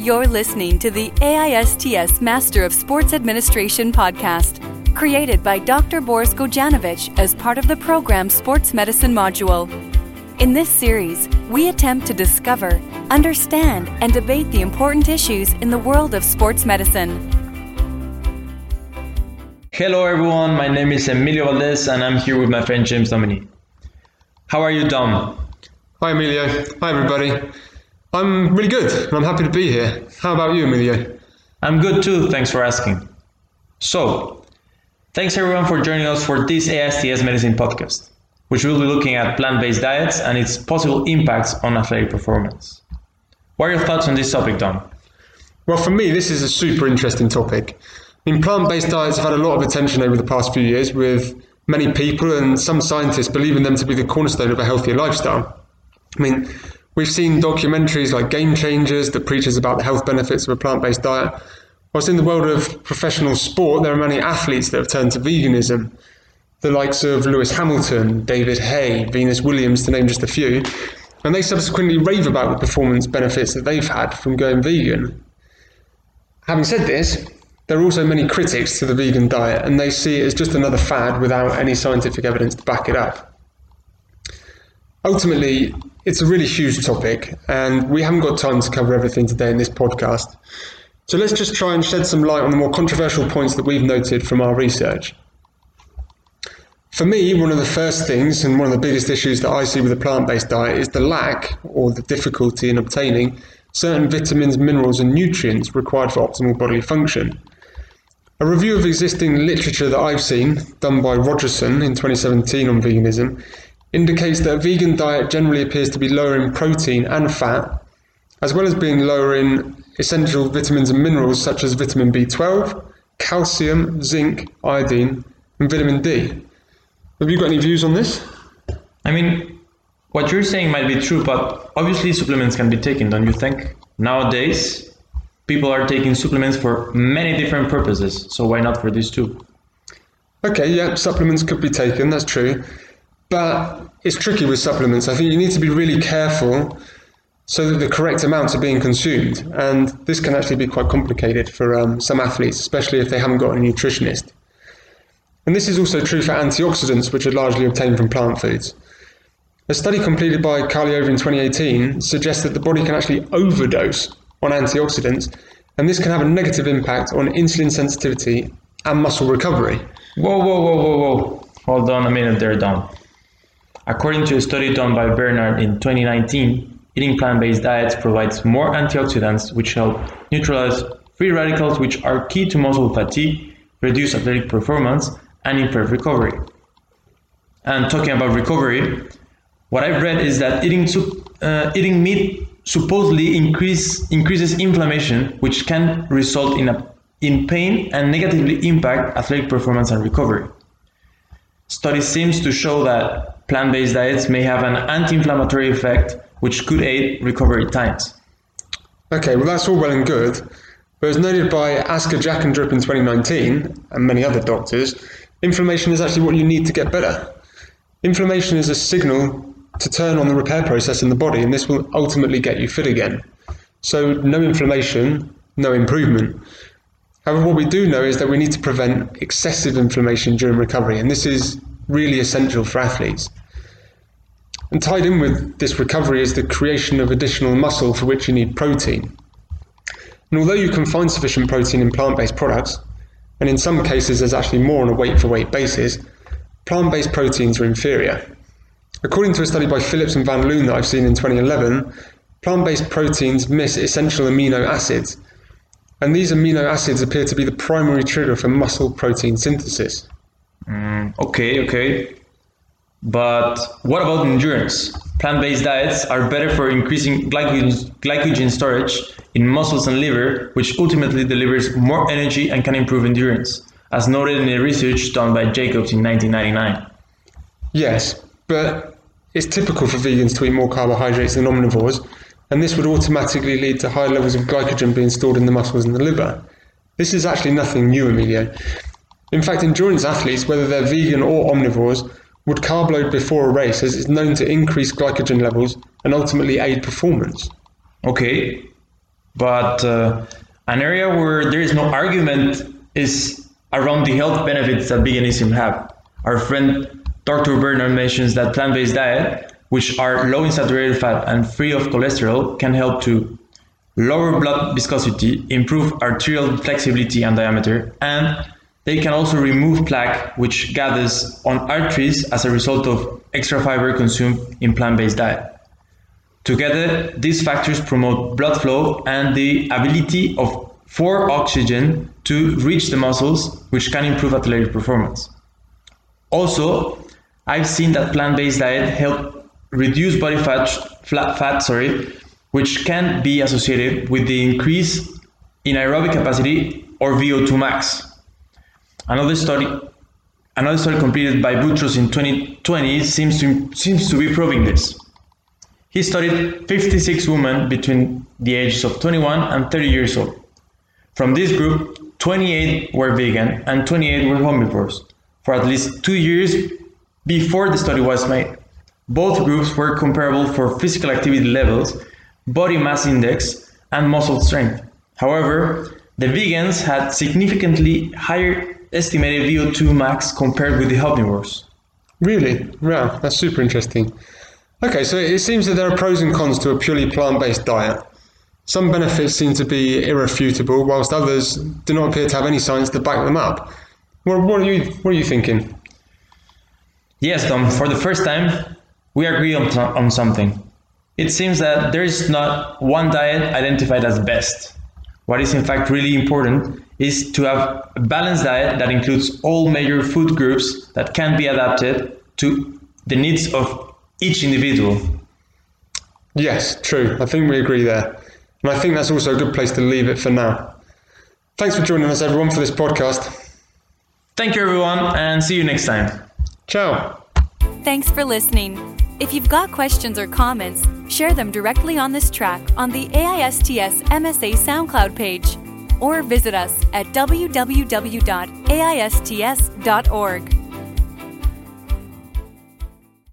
You're listening to the AISTS Master of Sports Administration podcast, created by Dr. Boris Gojanovic as part of the program Sports Medicine module. In this series, we attempt to discover, understand, and debate the important issues in the world of sports medicine. Hello, everyone. My name is Emilio Valdez, and I'm here with my friend James Domini. How are you, Dom? Hi, Emilio. Hi, everybody. I'm really good, and I'm happy to be here. How about you, Emilio? I'm good too, thanks for asking. So, thanks everyone for joining us for this ASTS Medicine podcast, which will be looking at plant based diets and its possible impacts on athletic performance. What are your thoughts on this topic, Dom? Well, for me, this is a super interesting topic. I mean, plant based diets have had a lot of attention over the past few years, with many people and some scientists believing them to be the cornerstone of a healthier lifestyle. I mean, we've seen documentaries like Game Changers that preaches about the health benefits of a plant based diet. Whilst in the world of professional sport, there are many athletes that have turned to veganism. The likes of Lewis Hamilton, David Haye, Venus Williams, to name just a few. And they subsequently rave about the performance benefits that they've had from going vegan. Having said this, there are also many critics to the vegan diet, and they see it as just another fad without any scientific evidence to back it up. Ultimately, it's a really huge topic, and we haven't got time to cover everything today in this podcast. So let's just try and shed some light on the more controversial points that we've noted from our research. For me, one of the first things and one of the biggest issues that I see with a plant based diet is the lack or the difficulty in obtaining certain vitamins, minerals, and nutrients required for optimal bodily function. A review of existing literature that I've seen, done by Rogerson in 2017 on veganism, indicates that a vegan diet generally appears to be lower in protein and fat, as well as being lower in essential vitamins and minerals such as vitamin B12, calcium, zinc, iodine, and vitamin D. Have you got any views on this? I mean, what you're saying might be true, but obviously supplements can be taken, don't you think? Nowadays, people are taking supplements for many different purposes, so why not for these two? Okay, yeah, supplements could be taken, that's true. But it's tricky with supplements. I think you need to be really careful so that the correct amounts are being consumed. And this can actually be quite complicated for um, some athletes, especially if they haven't got a nutritionist. And this is also true for antioxidants, which are largely obtained from plant foods. A study completed by Karliova in 2018 suggests that the body can actually overdose on antioxidants, and this can have a negative impact on insulin sensitivity and muscle recovery. Whoa, whoa, whoa, whoa, whoa. Hold on a minute there, Dom. According to a study done by Barnard in 2019, eating plant based diets provides more antioxidants which help neutralize free radicals, which are key to muscle fatigue, reduce athletic performance, and improve recovery. And talking about recovery, what I've read is that eating, uh, eating meat supposedly increase, increases inflammation, which can result in, a, in pain and negatively impact athletic performance and recovery. Study seems to show that plant-based diets may have an anti-inflammatory effect, which could aid recovery times. Okay, well that's all well and good, but as noted by Asker Jeukendrup in 2019 and many other doctors, inflammation is actually what you need to get better. Inflammation is a signal to turn on the repair process in the body, and this will ultimately get you fit again. So, no inflammation, no improvement. However, what we do know is that we need to prevent excessive inflammation during recovery, and this is really essential for athletes. And tied in with this recovery is the creation of additional muscle for which you need protein. And although you can find sufficient protein in plant based products, and in some cases there's actually more on a weight for weight basis, plant based proteins are inferior. According to a study by Phillips and Van Loon that I've seen in 2011, plant based proteins miss essential amino acids, and these amino acids appear to be the primary trigger for muscle protein synthesis. Mm, okay, okay. But what about endurance? Plant based diets are better for increasing glycogen, storage in muscles and liver, which ultimately delivers more energy and can improve endurance, as noted in a research done by Jacobs in 1999. Yes, but it's typical for vegans to eat more carbohydrates than omnivores, and this would automatically lead to higher levels of glycogen being stored in the muscles and the liver. This is actually nothing new, Emilio. In fact, endurance athletes, whether they're vegan or omnivores, would carb load before a race as it's known to increase glycogen levels and ultimately aid performance. Okay, But uh, an area where there is no argument is around the health benefits that veganism have. Our friend Dr. Barnard mentions that plant-based diet, which are low in saturated fat and free of cholesterol, can help to lower blood viscosity, improve arterial flexibility and diameter, and they can also remove plaque which gathers on arteries as a result of extra fiber consumed in plant-based diet. Together, these factors promote blood flow and the ability of for oxygen to reach the muscles, which can improve athletic performance. Also, I've seen that plant-based diet help reduce body fat, fat, fat sorry, which can be associated with the increase in aerobic capacity or VO2 max. Another study, another study completed by Boutros in 2020 seems to, seems to be proving this. He studied 56 women between the ages of 21 and 30 years old. From this group, 28 were vegan and 28 were omnivores for at least two years before the study was made. Both groups were comparable for physical activity levels, body mass index, and muscle strength. However, the vegans had significantly higher estimated VO2 max compared with the omnivores. Really? Wow, that's super interesting. Okay, so it seems that there are pros and cons to a purely plant based diet. Some benefits seem to be irrefutable, whilst others do not appear to have any science to back them up. What, what, are, you, what are you thinking? Yes, Dom, for the first time, we agree on, on something. It seems that there is not one diet identified as best. What is in fact really important is to have a balanced diet that includes all major food groups that can be adapted to the needs of each individual. Yes, true. I think we agree there. And I think that's also a good place to leave it for now. Thanks for joining us, everyone, for this podcast. Thank you, everyone, and see you next time. Ciao. Thanks for listening. If you've got questions or comments, share them directly on this track on the AISTS MSA SoundCloud page or visit us at www.aists.org.